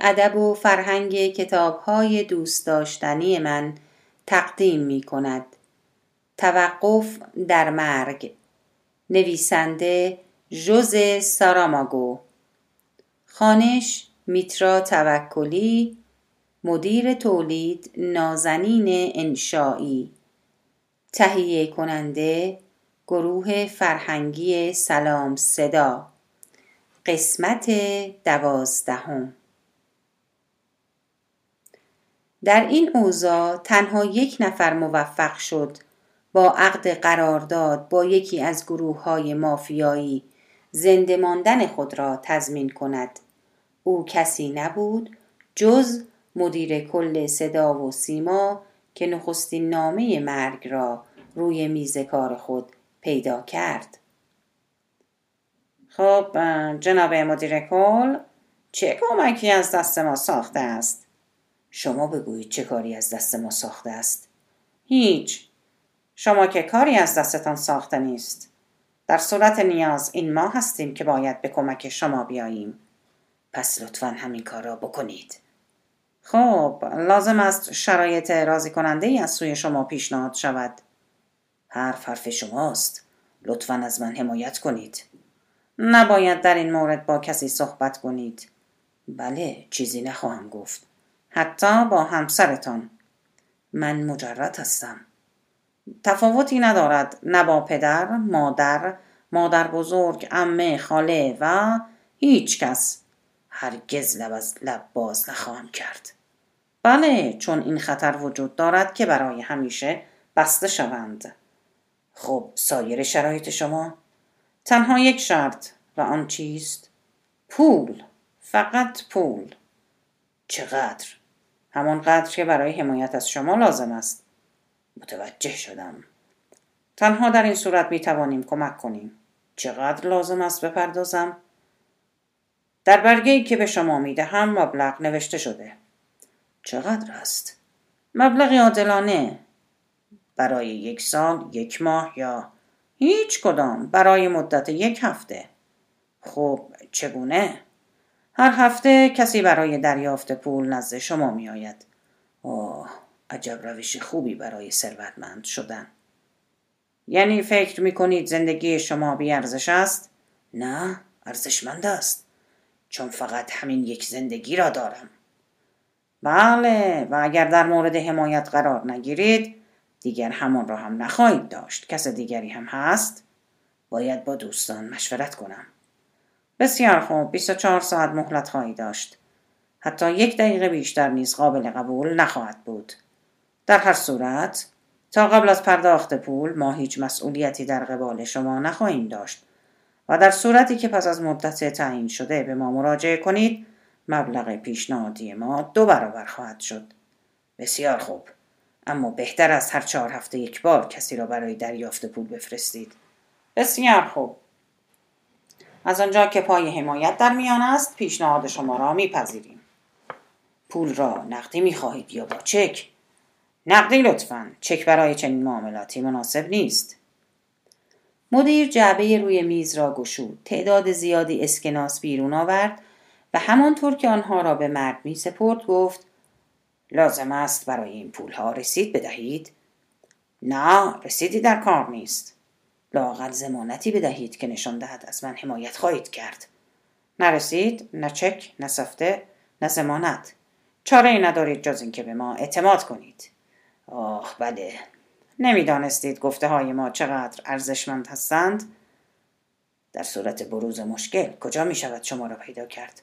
ادب و فرهنگ کتابهای دوست داشتنی من تقدیم می کند. توقف در مرگ. نویسنده جوز ساراماگو. خانش میترا توکلی. مدیر تولید نازنین انشایی تهیه کننده گروه فرهنگی سلام صدا. قسمت دوازدهم. در این اوضاع تنها یک نفر موفق شد. با عقد قرارداد با یکی از گروه های مافیایی زنده ماندن خود را تضمین کند. او کسی نبود جز مدیر کل صدا و سیما که نخستین نامه مرگ را روی میز کار خود پیدا کرد. خب جناب مدیر کل چه کمکی از دست ما ساخته است؟ شما بگویید چه کاری از دست ما ساخته است. هیچ. شما که کاری از دستتان ساخته نیست. در صورت نیاز این ما هستیم که باید به کمک شما بیاییم. پس لطفا همین کار را بکنید. خب لازم است شرایط راضی کننده ای از سوی شما پیشنهاد شود. حرف حرف شماست. لطفا از من حمایت کنید. نباید در این مورد با کسی صحبت کنید. بله چیزی نخواهم گفت. حتی با همسرتان. من مجرد هستم. تفاوتی ندارد. نه با پدر مادر مادر بزرگ امه خاله و هیچ کس. هرگز لب از لب باز نخواهم کرد. بله چون این خطر وجود دارد که برای همیشه بسته شوند. خب سایر شرایط شما؟ تنها یک شرط و آن چیست؟ پول. فقط پول. چقدر؟ همان قدر که برای حمایت از شما لازم است. متوجه شدم. تنها در این صورت می توانیم کمک کنیم. چقدر لازم است بپردازم؟ در برگه که به شما می دهم مبلغ نوشته شده. چقدر است؟ مبلغی عادلانه. برای یک سال یک ماه یا هیچ کدام. برای مدت یک هفته. خب چگونه؟ هر هفته کسی برای دریافت پول نزد شما می آید آه عجب روش خوبی برای ثروتمند شدن. یعنی فکر می کنید زندگی شما بی ارزش است؟ نه ارزشمند است. چون فقط همین یک زندگی را دارم. بله و اگر در مورد حمایت قرار نگیرید دیگر همان را هم نخواهید داشت. کس دیگری هم هست؟ باید با دوستان مشورت کنم. بسیار خوب. 24 ساعت مهلت خواهی داشت. حتی یک دقیقه بیشتر نیز قابل قبول نخواهد بود. در هر صورت تا قبل از پرداخت پول ما هیچ مسئولیتی در قبال شما نخواهیم داشت و در صورتی که پس از مدت تعیین شده به ما مراجعه کنید مبلغ پیشنهادی ما دو برابر خواهد شد. بسیار خوب. اما بهتر است هر چهار هفته یک بار کسی را برای دریافت پول بفرستید. بسیار خوب. از آنجا که پای حمایت در میان است پیشنهاد شما را میپذیریم. پول را نقدی می‌خواهید یا با چک؟ نقدی لطفا. چک برای چنین معاملاتی مناسب نیست. مدیر جعبه روی میز را گشود. تعداد زیادی اسکناس بیرون آورد و همانطور که آنها را به مرد می سپرد گفت لازم است برای این پول ها رسید بدهید. نه رسیدی در کار نیست. لاقل زمانتی بدهید که نشان دهد از من حمایت خواهید کرد. نرسید نه چک نه سفته نه زمانت. چاره ای ندارید جز اینکه به ما اعتماد کنید. آه بله. نمی‌دانستید گفته های ما چقدر ارزشمند هستند. در صورت بروز مشکل کجا می شود شما را پیدا کرد؟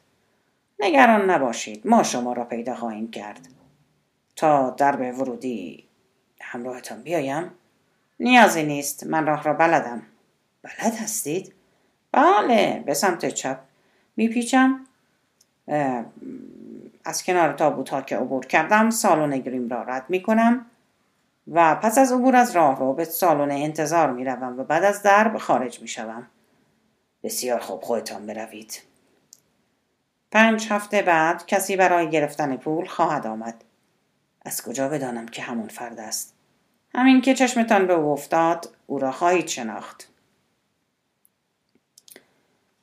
نگران نباشید ما شما را پیدا خواهیم کرد. تا درب ورودی همراهتان بیایم. نیازی نیست من راه را بلدم بلد هستید بله به سمت چپ میپیچم از کنار تابوت ها که عبور کردم سالن گریم را رد می کنم و پس از عبور از راه رو به سالن انتظار می روم و بعد از درب خارج می شوم. بسیار خوب خودتان بروید. پنج هفته بعد کسی برای گرفتن پول خواهد آمد. از کجا بدانم که همون فرد است؟ همین که چشمتان به او افتاد او را خواهید شناخت.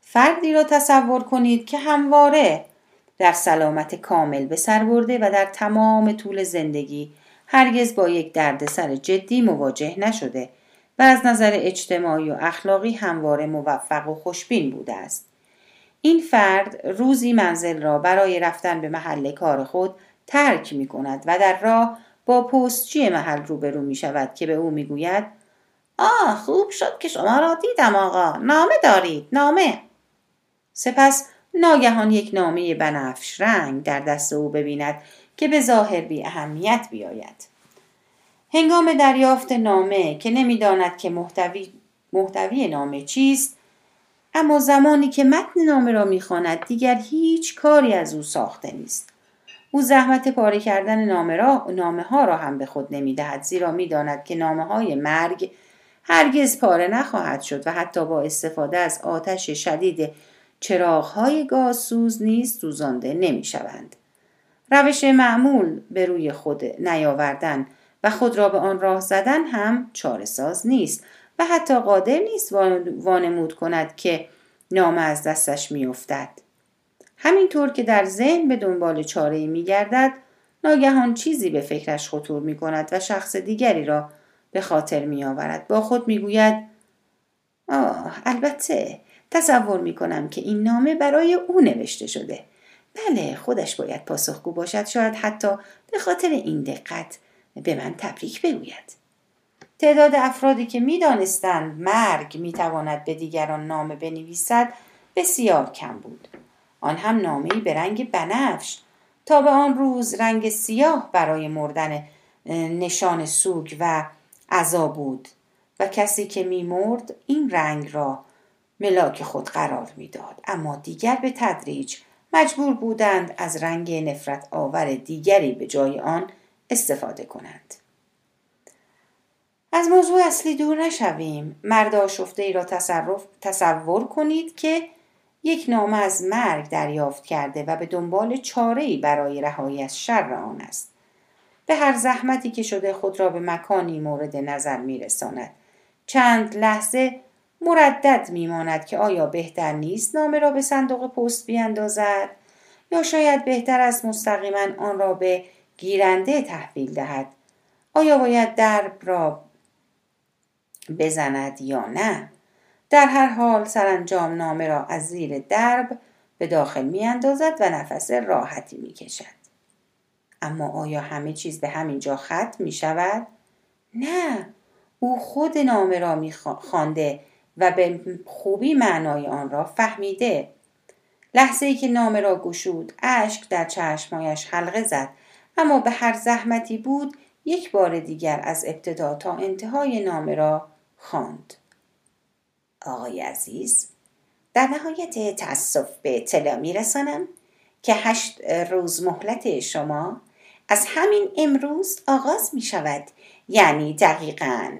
فردی را تصور کنید که همواره در سلامت کامل به سر برده و در تمام طول زندگی هرگز با یک دردسر جدی مواجه نشده و از نظر اجتماعی و اخلاقی همواره موفق و خوشبین بوده است. این فرد روزی منزل را برای رفتن به محل کار خود ترک می کند و در راه با پستچی محل روبرو می شود که به او می گوید آه خوب شد که شما را دیدم آقا نامه دارید نامه. سپس ناگهان یک نامه بنفش رنگ در دست او ببیند که به ظاهر بی اهمیت بیاید. هنگام دریافت نامه که نمی‌داند که محتوی, محتوی نامه چیست اما زمانی که متن نامه را می‌خواند دیگر هیچ کاری از او ساخته نیست. او زحمت پاره کردن نامه, را، نامه ها را هم به خود نمی‌دهد زیرا می‌داند که نامه های مرگ هرگز پاره نخواهد شد و حتی با استفاده از آتش شدید چراغهای گازسوز نیز سوزانده نمی‌شوند. روش معمول به روی خود نیاوردن و خود را به آن راه زدن هم چارساز نیست و حتی قادر نیست وانمود کند که نامه از دستش میافتد. همینطور که در ذهن به دنبال چاره می گردد ناگهان چیزی به فکرش خطور می کند و شخص دیگری را به خاطر می آورد. با خود می گوید آه البته تصور می کنم که این نامه برای او نوشته شده. بله خودش باید پاسخگو باشد شاید حتی به خاطر این دقت به من تبریک بگوید. تعداد افرادی که می‌دانستند مرگ می‌تواند به دیگران نامه بنویسد بسیار کم بود آن هم نامهای به رنگ بنفش تا به آن روز رنگ سیاه برای مردن نشان سوگ و عذا بود و کسی که میمرد این رنگ را ملاک خود قرار می‌داد. اما دیگر به تدریج مجبور بودند از رنگ نفرت آور دیگری به جای آن استفاده کنند. از موضوع اصلی دور نشویم. مرد آشفته ای را تصور کنید که یک نامه از مرگ دریافت کرده و به دنبال چاره برای رهایی از شر آن است. به هر زحمتی که شده خود را به مکانی مورد نظر میرساند. چند لحظه مردد میماند که آیا بهتر نیست نامه را به صندوق پست بیاندازد یا شاید بهتر است مستقیما آن را به گیرنده تحویل دهد. آیا باید درب را بزند یا نه؟ در هر حال سرانجام نامه را از زیر درب به داخل می اندازد و نفس راحتی می کشد. اما آیا همه چیز به همین جا ختم می شود؟ نه او خود نامه را می خوانده و به خوبی معنای آن را فهمیده لحظه ای که نامه را گشود اشک در چشمایش حلقه زد اما به هر زحمتی بود یک بار دیگر از ابتدا تا انتهای نامه را خواند. آقای عزیز در نهایت تأسف به اطلاع میرسانم که هشت روز مهلت شما از همین امروز آغاز می شود یعنی دقیقا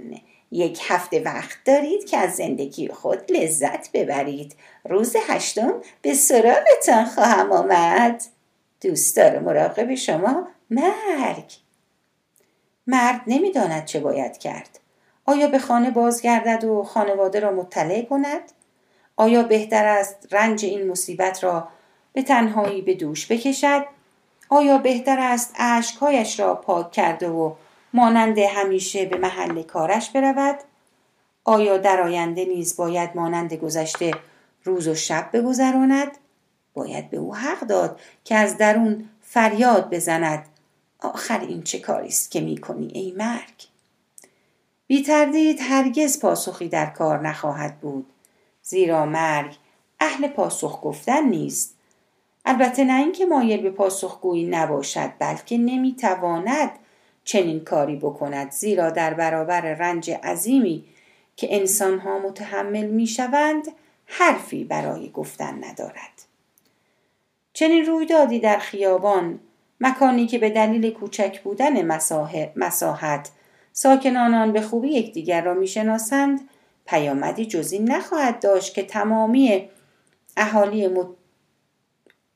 یک هفته وقت دارید که از زندگی خود لذت ببرید. روز هشتم به سراغتان خواهم آمد. دوستدار مراقب شما مرگ. مرد نمی‌داند چه باید کرد. آیا به خانه بازگردد و خانواده را مطلع کند؟ آیا بهتر است رنج این مصیبت را به تنهایی به دوش بکشد؟ آیا بهتر است اشکهایش را پاک کرده و مانند همیشه به محل کارش برود؟ آیا در آینده نیز باید مانند گذشته روز و شب بگذراند؟ باید به او حق داد که از درون فریاد بزند. آخر این چه کاری است که می‌کنی ای مرگ؟ بی تردید هرگز پاسخی در کار نخواهد بود. زیرا مرگ اهل پاسخ گفتن نیست. البته نه اینکه مایل به پاسخگویی نباشد بلکه نمی‌تواند چنین کاری بکند. زیرا در برابر رنج عظیمی که انسانها متحمل می‌شوند حرفی برای گفتن ندارد. چنین رویدادی در خیابان مکانی که به دلیل کوچک بودن مساحت ساکنان آن به خوبی یکدیگر را می‌شناسند. پیامدی جزی نخواهد داشت که تمامی اهالی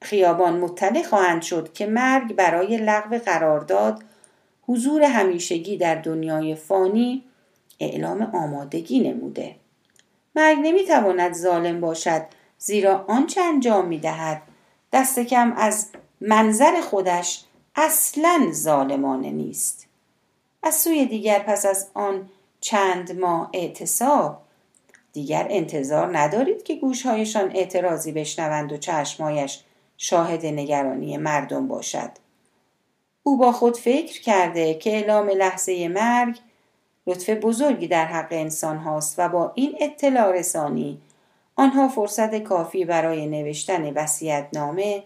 خیابان مطلع خواهند شد که مرگ برای لغو قرارداد حضور همیشگی در دنیای فانی اعلام آمادگی نموده. مرگ نمی‌تواند ظالم باشد زیرا آنچه انجام می‌دهد دست کم از منظر خودش اصلا ظالمانه نیست. از سوی دیگر پس از آن چند ماه اعتصاب. دیگر انتظار ندارید که گوشهایشان اعتراضی بشنوند و چشمهایش شاهد نگرانی مردم باشد. او با خود فکر کرده که اعلام لحظه مرگ لطف بزرگی در حق انسان هاست و با این اطلاع رسانی آنها فرصت کافی برای نوشتن وسیعت نامه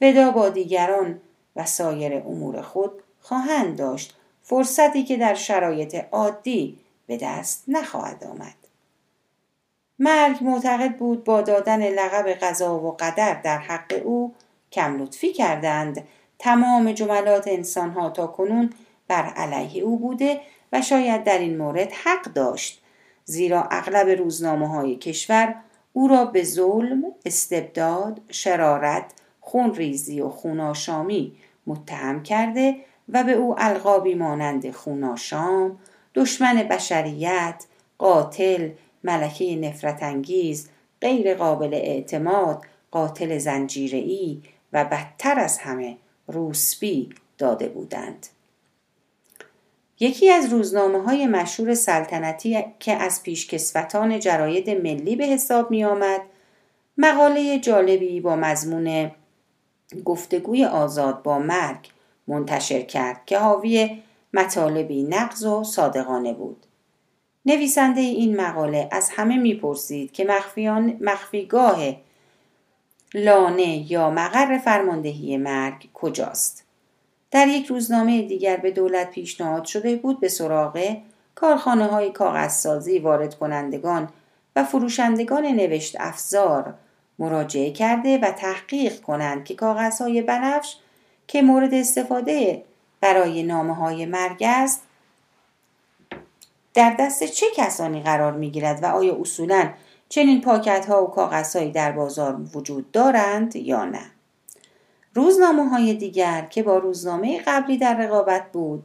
ودا با دیگران و سایر امور خود خواهند داشت. فرصتی که در شرایط عادی به دست نخواهد آمد. مرگ معتقد بود با دادن لقب قضا و قدر در حق او کم لطفی کردند. تمام جملات انسانها تا کنون بر علیه او بوده و شاید در این مورد حق داشت. زیرا اغلب روزنامه های کشور او را به ظلم، استبداد، شرارت، خونریزی و خوناشامی متهم کرده و به او القابی مانند خوناشام، دشمن بشریت، قاتل، ملکه نفرت انگیز، غیر قابل اعتماد، قاتل زنجیره‌ای و بدتر از همه روسبی داده بودند. یکی از روزنامه های مشهور سلطنتی که از پیشکسوتان جراید ملی به حساب می آمد مقاله جالبی با مضمون گفتگوی آزاد با مرگ منتشر کرد که حاوی مطالبی نقض و صادقانه بود. نویسنده این مقاله از همه می‌پرسید که مخفیان مخفیگاه لانه یا مقر فرماندهی مرگ کجاست در یک روزنامه دیگر به دولت پیشنهاد شده بود به سراغ کارخانه های کاغذسازی وارد کنندگان و فروشندگان نوشت افزار مراجعه کرده و تحقیق کنند که کاغذهای بنفش که مورد استفاده برای نامه های مرگ است در دست چه کسانی قرار می گیرد و آیا اصولا چنین پاکت ها و کاغذ در بازار وجود دارند یا نه؟ روزنامه های دیگر که با روزنامه قبلی در رقابت بود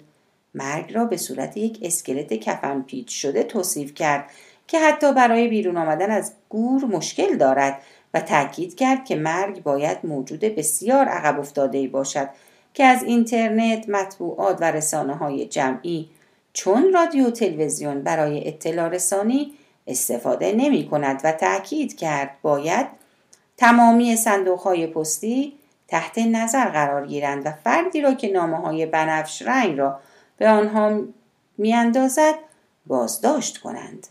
مرگ را به صورت یک اسکلت کفن پیچ شده توصیف کرد که حتی برای بیرون آمدن از گور مشکل دارد و تاکید کرد که مرگ باید موجود بسیار عقب افتاده باشد که از اینترنت مطبوعات و رسانه های جمعی چون رادیو تلویزیون برای اطلاع رسانی استفاده نمی کند و تأکید کرد باید تمامی صندوق های پستی تحت نظر قرار گیرند و فردی را که نامه های بنفش رنگ را به آنها میاندازد بازداشت کنند.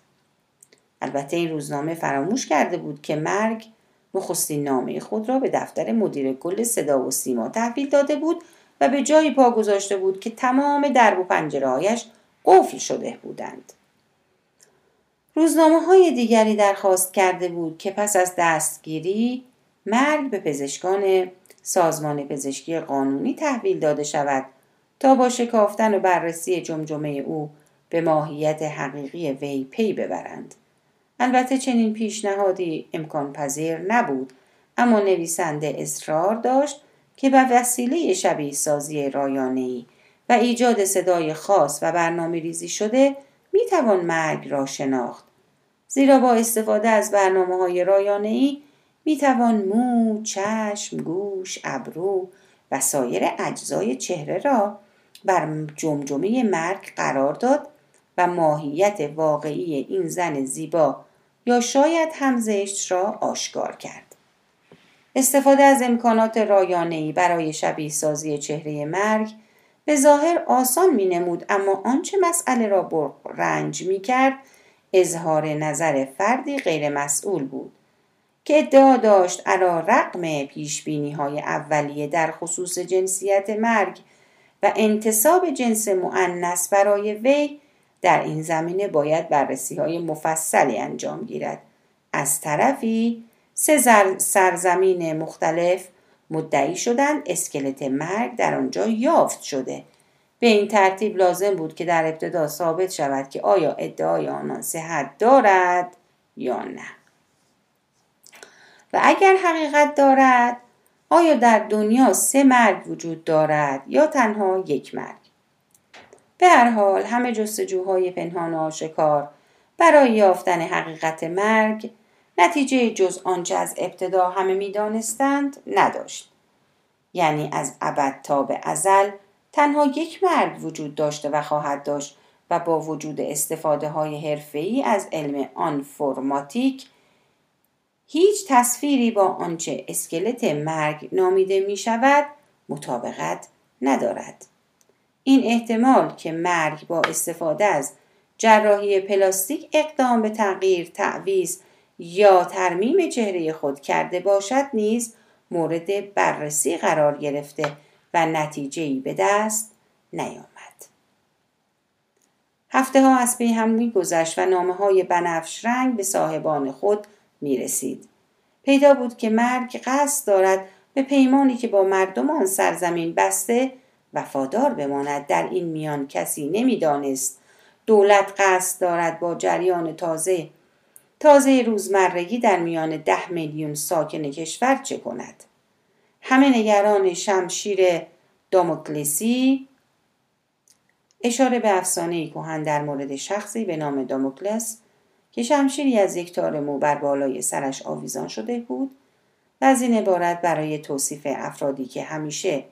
البته این روزنامه فراموش کرده بود که مرگ نخستین نامه خود را به دفتر مدیر کل صدا و سیما تحویل داده بود و به جایی پا گذاشته بود که تمام درب و پنجرههایش قفل شده بودند روزنامه های دیگری درخواست کرده بود که پس از دستگیری مرگ به پزشکان سازمان پزشکی قانونی تحویل داده شود تا با شکافتن و بررسی جمجمه او به ماهیت حقیقی وی پی ببرند. البته چنین پیشنهادی امکان پذیر نبود اما نویسنده اصرار داشت که به وسیله شبیه سازی رایانه‌ای و ایجاد صدای خاص و برنامه ریزی شده می توان مرگ را شناخت. زیرا با استفاده از برنامه های رایانه ای می توان مو، چشم، گوش، ابرو و سایر اجزای چهره را بر جمجمه مرگ قرار داد و ماهیت واقعی این زن زیبا یا شاید هم زشت را آشکار کرد. استفاده از امکانات رایانه‌ای برای شبیه سازی چهره مرگ به ظاهر آسان می نمود اما آنچه مسئله را رنج می کرد اظهار نظر فردی غیر مسئول بود که ادعا داشت علا رقم پیش های اولیه در خصوص جنسیت مرگ و انتصاب جنس معنس برای وی در این زمینه باید بررسی های مفصلی انجام گیرد. از طرفی سه سرزمین مختلف مدعی شدند اسکلت مرگ در آنجا یافت شده. به این ترتیب لازم بود که در ابتدا ثابت شود که آیا ادعای آنان صحت دارد یا نه. و اگر حقیقت دارد آیا در دنیا سه مرگ وجود دارد یا تنها یک مرگ؟ به هر حال همه جستجوهای پنهان و آشکار برای یافتن حقیقت مرگ نتیجه جز آنچه از ابتدا همه می‌دانستند نداشت یعنی از ابد تا به ازل تنها یک مرد وجود داشته و خواهد داشت و با وجود استفاده های حرفه‌ای از علم آنفورماتیک هیچ تصویری با آنچه اسکلت مرگ نامیده می شود مطابقت ندارد. این احتمال که مرگ با استفاده از جراحی پلاستیک اقدام به تغییر تعویز یا ترمیم چهره خود کرده باشد نیز مورد بررسی قرار گرفته و نتیجه‌ای به دست نیامد. هفته ها از پی هم میگذشت و نامه های بنفش رنگ به صاحبان خود می رسید. پیدا بود که مرگ قصد دارد به پیمانی که با مردم آن سرزمین بسته وفادار بماند. در این میان کسی نمی‌دانست دولت قصد دارد با جریان تازه تازه روزمرگی در میان ده میلیون ساکن کشور چه کند؟ همه نگران شمشیر داموکلسی اشاره به افسانه کهن در مورد شخصی به نام داموکلس که شمشیری از یک تار مو بر بالای سرش آویزان شده بود و از این عبارت برای توصیف افرادی که همیشه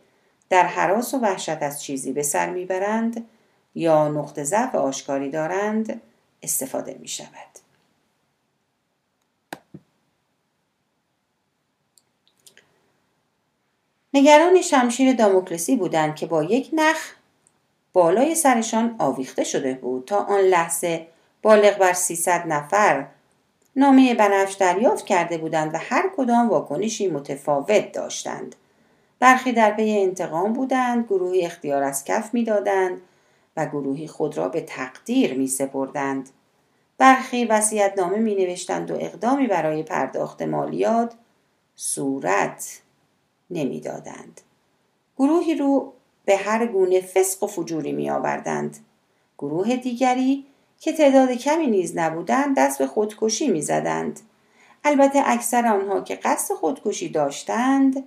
در حراس و وحشت از چیزی به سر می‌برند یا نقطه ضعف آشکاری دارند استفاده می شود. نگران شمشیر داموکلسی بودند که با یک نخ بالای سرشان آویخته شده بود تا آن لحظه بالغ بر 300 نفر نامه بنفش دریافت کرده بودند و هر کدام واکنشی متفاوت داشتند برخی در پی انتقام بودند گروهی اختیار از کف می‌دادند و گروهی خود را به تقدیر می سپردند. برخی وسیعت نامه می نوشتند و اقدامی برای پرداخت مالیات صورت نمی‌دادند. گروهی رو به هر گونه فسق و فجوری می آوردند. گروه دیگری که تعداد کمی نیز نبودند دست به خودکشی می زدند. البته اکثر آنها که قصد خودکشی داشتند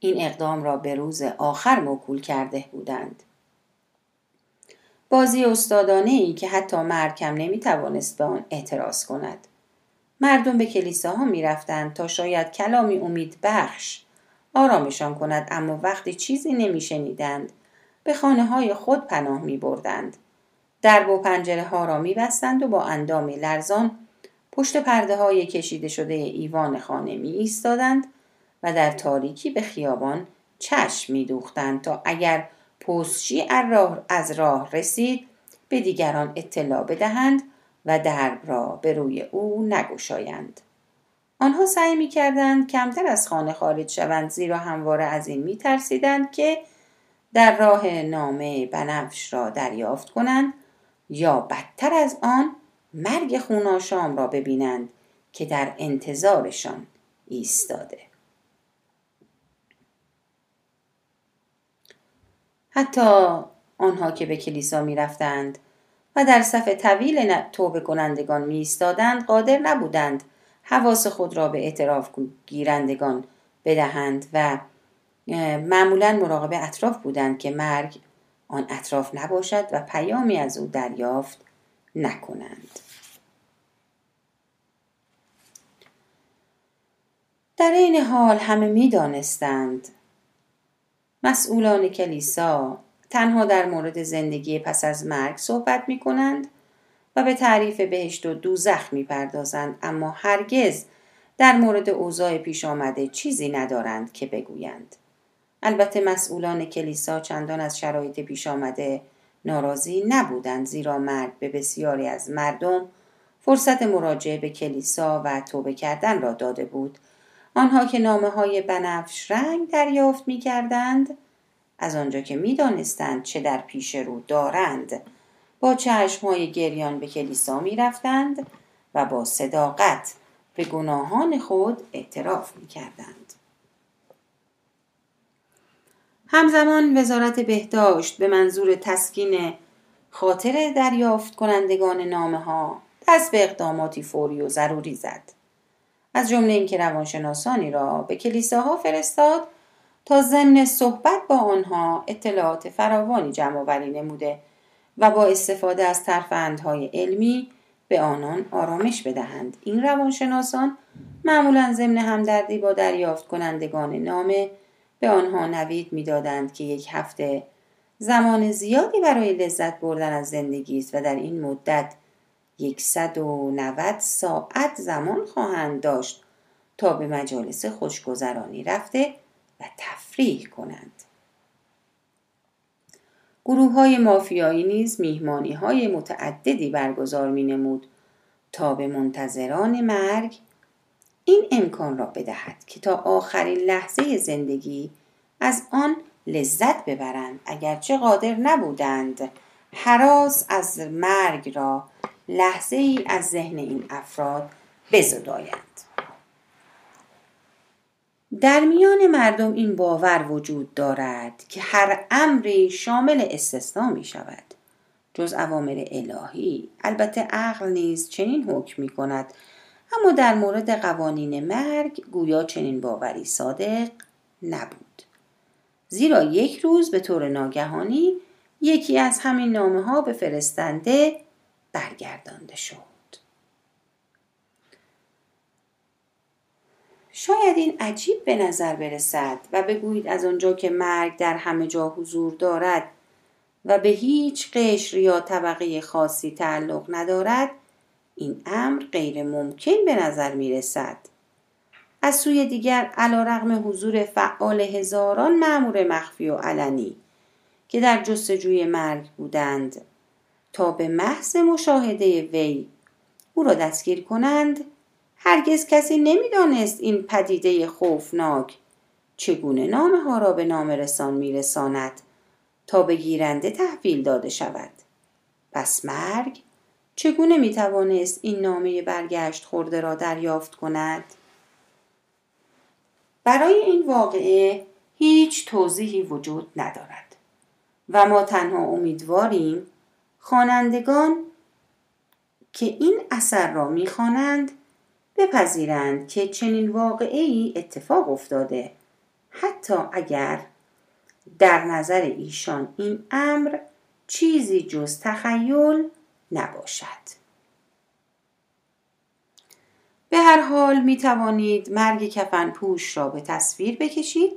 این اقدام را به روز آخر موکول کرده بودند. بازی استادانه ای که حتی مرکم نمی توانست به آن اعتراض کند. مردم به کلیساها می رفتند تا شاید کلامی امید بخش آرامشان کند اما وقتی چیزی نمیشنیدند به خانه های خود پناه می بردند. درب و پنجره ها را می بستند و با اندامی لرزان پشت پرده های کشیده شده ایوان خانه می ایستادند و در تاریکی به خیابان چشم می دوختند تا اگر پستچی از راه رسید به دیگران اطلاع بدهند و درب را به روی او نگشایند. آنها سعی می کردند کمتر از خانه خارج شوند زیرا همواره از این می ترسیدند که در راه نامه بنفش را دریافت کنند یا بدتر از آن مرگ خوناشام را ببینند که در انتظارشان ایستاده. حتی آنها که به کلیسا می رفتند و در صف طویل توبه کنندگان می ایستادند قادر نبودند حواس خود را به اعتراف گیرندگان بدهند و معمولا مراقب اطراف بودند که مرگ آن اطراف نباشد و پیامی از او دریافت نکنند. در این حال همه می دانستند مسئولان کلیسا تنها در مورد زندگی پس از مرگ صحبت می کنند و به تعریف بهشت و دوزخ می پردازند اما هرگز در مورد اوضاع پیش آمده چیزی ندارند که بگویند. البته مسئولان کلیسا چندان از شرایط پیش آمده ناراضی نبودند زیرا مرگ به بسیاری از مردم فرصت مراجعه به کلیسا و توبه کردن را داده بود آنها که نامه های بنفش رنگ دریافت می کردند از آنجا که می دانستند چه در پیش رو دارند با های گریان به کلیسا می رفتند و با صداقت به گناهان خود اعتراف می کردند. همزمان وزارت بهداشت به منظور تسکین خاطر دریافت کنندگان نامه ها دست به اقداماتی فوری و ضروری زد. از جمله اینکه روانشناسانی را به کلیساها فرستاد تا ضمن صحبت با آنها اطلاعات فراوانی جمع آوری نموده و با استفاده از ترفندهای علمی به آنان آرامش بدهند. این روانشناسان معمولا ضمن همدردی با دریافت کنندگان نامه به آنها نوید می‌دادند که یک هفته زمان زیادی برای لذت بردن از زندگی است و در این مدت یکصد و نود ساعت زمان خواهند داشت تا به مجالس خوشگذرانی رفته و تفریح کنند. گروه های مافیایی نیز میهمانی های متعددی برگزار می نمود تا به منتظران مرگ این امکان را بدهد که تا آخرین لحظه زندگی از آن لذت ببرند. اگرچه قادر نبودند حراس از مرگ را لحظه ای از ذهن این افراد بزدایند. در میان مردم این باور وجود دارد که هر امری شامل استثنا می شود جز اوامر الهی البته عقل نیز چنین حکم می کند اما در مورد قوانین مرگ گویا چنین باوری صادق نبود. زیرا یک روز به طور ناگهانی یکی از همین نامه ها به فرستنده برگردانده شد شاید این عجیب به نظر برسد و بگویید از آنجا که مرگ در همه جا حضور دارد و به هیچ قشر یا طبقه خاصی تعلق ندارد این امر غیر ممکن به نظر می رسد. از سوی دیگر علا رغم حضور فعال هزاران معمور مخفی و علنی که در جستجوی مرگ بودند تا به محض مشاهده وی. او را دستگیر کنند. هرگز کسی نمی‌دانست این پدیده خوفناک چگونه نامه ها را به نام رسان میرساند تا به گیرنده تحویل داده شود. پس مرگ چگونه می توانست این نامه برگشت خورده را دریافت کند؟ برای این واقعه هیچ توضیحی وجود ندارد و ما تنها امیدواریم خوانندگان که این اثر را می‌خوانند بپذیرند که چنین واقعی اتفاق افتاده. حتی اگر در نظر ایشان این امر چیزی جز تخیل نباشد. به هر حال می توانید مرگ کفن پوش را به تصویر بکشید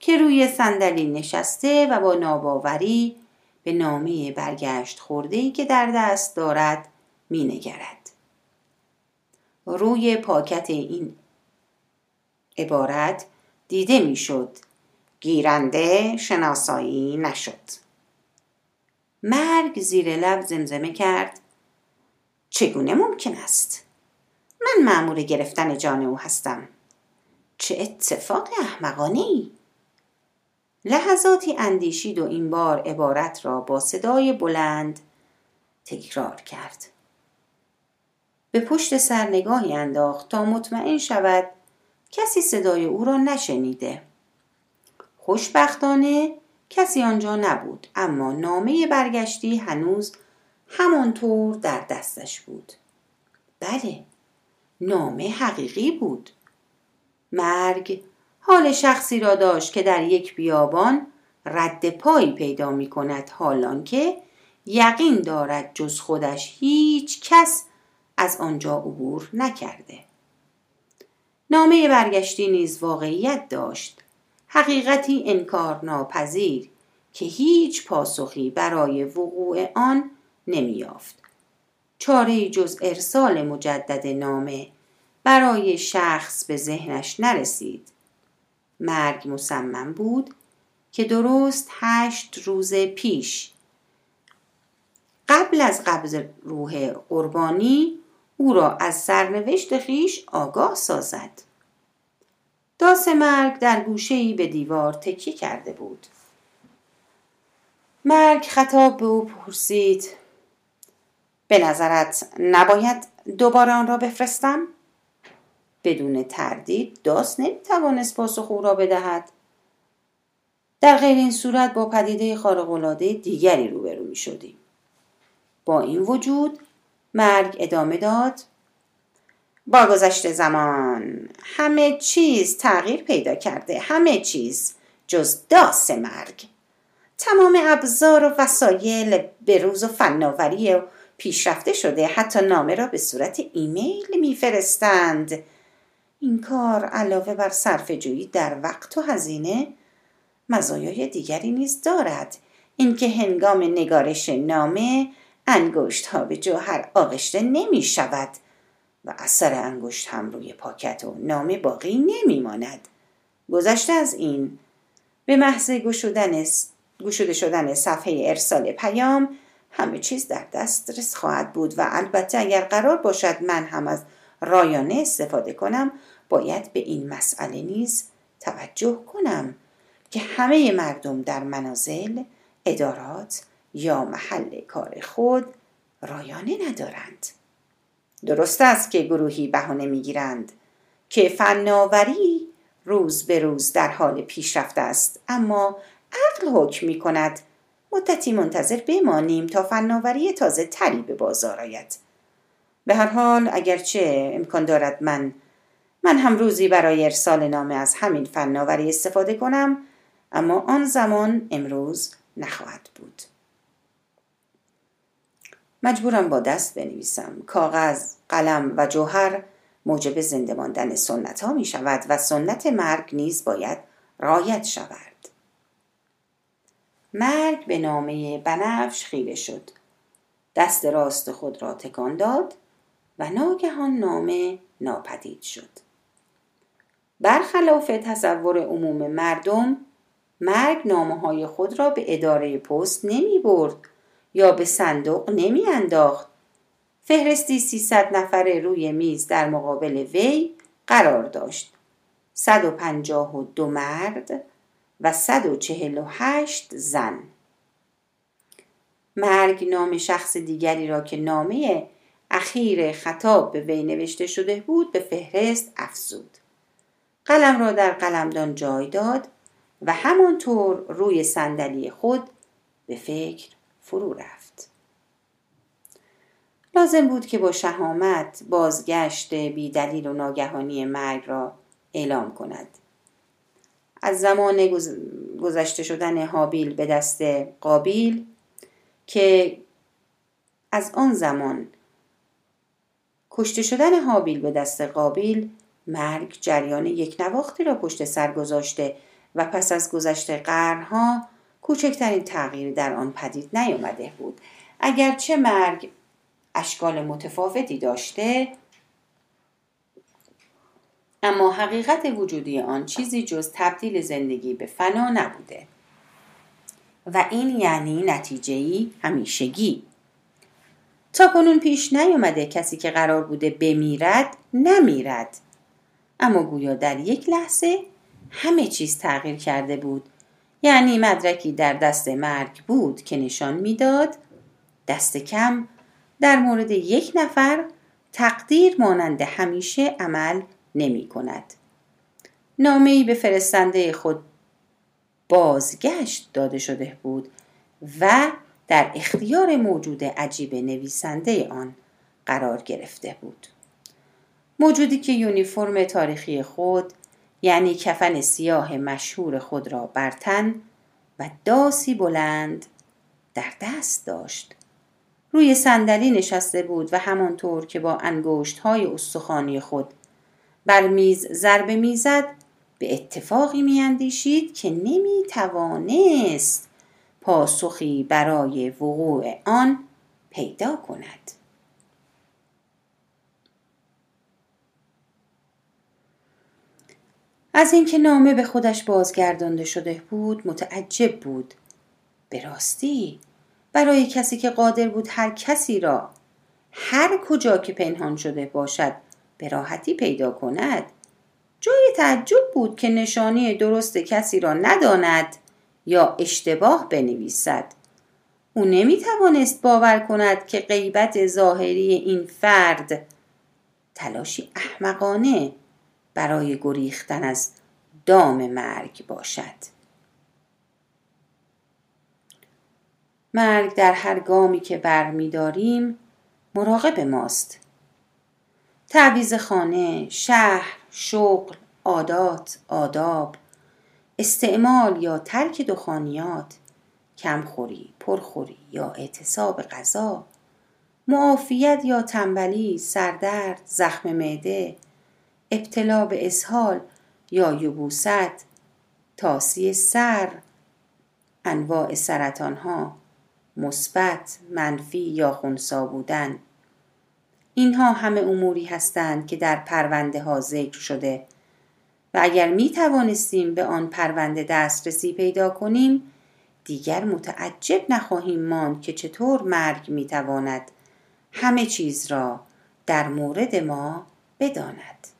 که روی صندلی نشسته و با ناباوری به نامه برگشت خورده که در دست دارد می نگرد. روی پاکت این عبارت دیده می‌شد. گیرنده شناسایی نشد. مرگ زیر لب زمزمه کرد. چگونه ممکن است؟ من معمور گرفتن جان او هستم. چه اتفاق احمقانه ای لحظاتی اندیشید و این بار عبارت را با صدای بلند تکرار کرد. به پشت سر نگاهی انداخت تا مطمئن شود کسی صدای او را نشنیده. خوشبختانه کسی آنجا نبود اما نامه برگشتی هنوز همانطور در دستش بود. بله نامه حقیقی بود. مرگ حال شخصی را داشت که در یک بیابان رد پایی پیدا می کند حالان که یقین دارد جز خودش هیچ کس از آنجا عبور نکرده. نامه برگشتی نیز واقعیت داشت. حقیقتی انکار ناپذیر که هیچ پاسخی برای وقوع آن نمیافت چاره جز ارسال مجدد نامه برای شخص به ذهنش نرسید. مرگ مصمم بود که درست هشت روز پیش قبل از قبض روح قربانی او را از سرنوشت خیش آگاه سازد. داس مرگ در گوشهای به دیوار تکیه کرده بود. مرگ خطاب به او پرسید به نظرت نباید دوباره آن را بفرستم؟ بدون تردید داس نمی‌توانست پاسخ او را بدهد. در غیر این صورت با پدیده خارقالعاده دیگری روبرو می شدیم. با این وجود مرگ ادامه داد. با گذشت زمان همه چیز تغییر پیدا کرده. همه چیز جز داس مرگ. تمام ابزار و وسایل بروز و فناوری پیشرفته شده. حتی نامه را به صورت ایمیل میفرستند. این کار علاوه بر صرف جویی در وقت و هزینه مزایای دیگری نیز دارد اینکه هنگام نگارش نامه انگشت ها به جوهر آغشته نمی شود و اثر انگشت هم روی پاکت و نامه باقی نمی ماند. گذشته از این به محض گشوده شدن صفحه ارسال پیام همه چیز در دسترس خواهد بود و البته اگر قرار باشد من هم از رایانه استفاده کنم باید به این مسئله نیز توجه کنم که همه مردم در منازل ادارات یا محل کار خود رایانه ندارند. درست است که گروهی بهانه می‌گیرند که فناوری روز به روز در حال پیشرفت است اما عقل حکم می کند مدتی منتظر بمانیم تا فناوری تازه تری به بازار آید. به هر حال اگرچه امکان دارد من من هم روزی برای ارسال نامه از همین فناوری استفاده کنم اما آن زمان امروز نخواهد بود. مجبورم با دست بنویسم. کاغذ قلم و جوهر موجب زنده ماندن سنت ها می شود و سنت مرگ نیز باید رایت شود. مرگ به نامه بنفش خیره شد. دست راست خود را تکان داد و ناگهان نامه ناپدید شد. برخلاف تصور عموم مردم مرگ نامه های خود را به اداره پست نمی برد یا به صندوق نمی انداخت. فهرستی سیصد نفره روی میز در مقابل وی قرار داشت. صد و پنجاه و دو مرد و صد و چهل و هشت زن. مرگ نام شخص دیگری را که نامه اخیر خطاب به وی نوشته شده بود به فهرست افزود. قلم را در قلمدان جای داد و همانطور روی صندلی خود به فکر فرو رفت. لازم بود که با شهامت بازگشت بی دلیل و ناگهانی مرگ را اعلام کند. از زمان گذشته شدن حابیل به دست قابیل که از آن زمان کشته شدن حابیل به دست قابیل مرگ جریان یک نواختی را پشت سر گذاشته و پس از گذشته قرنها کوچکترین تغییری در آن پدید نیامده بود. اگرچه مرگ اشکال متفاوتی داشته اما حقیقت وجودی آن چیزی جز تبدیل زندگی به فنا نبوده. و این یعنی نتیجهی همیشگی. تا کنون پیش نیامده کسی که قرار بوده بمیرد نمیرد. اما گویا در یک لحظه همه چیز تغییر کرده بود یعنی مدرکی در دست مرگ بود که نشان می‌داد دست کم در مورد یک نفر تقدیر مانند همیشه عمل نمی کند. نامه به فرستنده خود بازگشت داده شده بود و در اختیار موجود عجیب نویسنده آن قرار گرفته بود. موجودی که یونیفرم تاریخی خود یعنی کفن سیاه مشهور خود را بر تن و داسی بلند در دست داشت. روی صندلی نشسته بود و همانطور که با انگشت های استخوانی خود بر میز ضربه می‌زد به اتفاقی میاندیشید که نمی‌توانست پاسخی برای وقوع آن پیدا کند از اینکه نامه به خودش بازگردانده شده بود متعجب بود. به راستی برای کسی که قادر بود هر کسی را هر کجا که پنهان شده باشد به راحتی پیدا کند. جای تعجب بود که نشانی درست کسی را نداند یا اشتباه بنویسد. او نمی توانست باور کند که غیبت ظاهری این فرد تلاشی احمقانه برای گریختن از دام مرگ باشد. مرگ در هر گامی که برمیداریم مراقب ماست. تعویز خانه، شهر، شغل، عادات، آداب، استعمال یا ترک دخانیات، کمخوری، پرخوری یا اعتصاب غذا، معافیت یا تنبلی سردرد زخم معده ابتلا به اسهال یا یبوست تاسی سر انواع سرطان ها مثبت منفی یا خونسا بودن. اینها همه اموری هستند که در پرونده ها ذکر شده و اگر می توانستیم به آن پرونده دسترسی پیدا کنیم دیگر متعجب نخواهیم ماند که چطور مرگ می تواند همه چیز را در مورد ما بداند.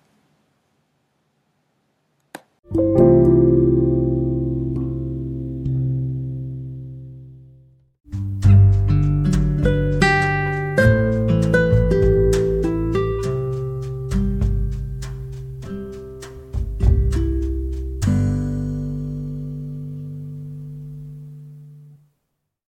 thank you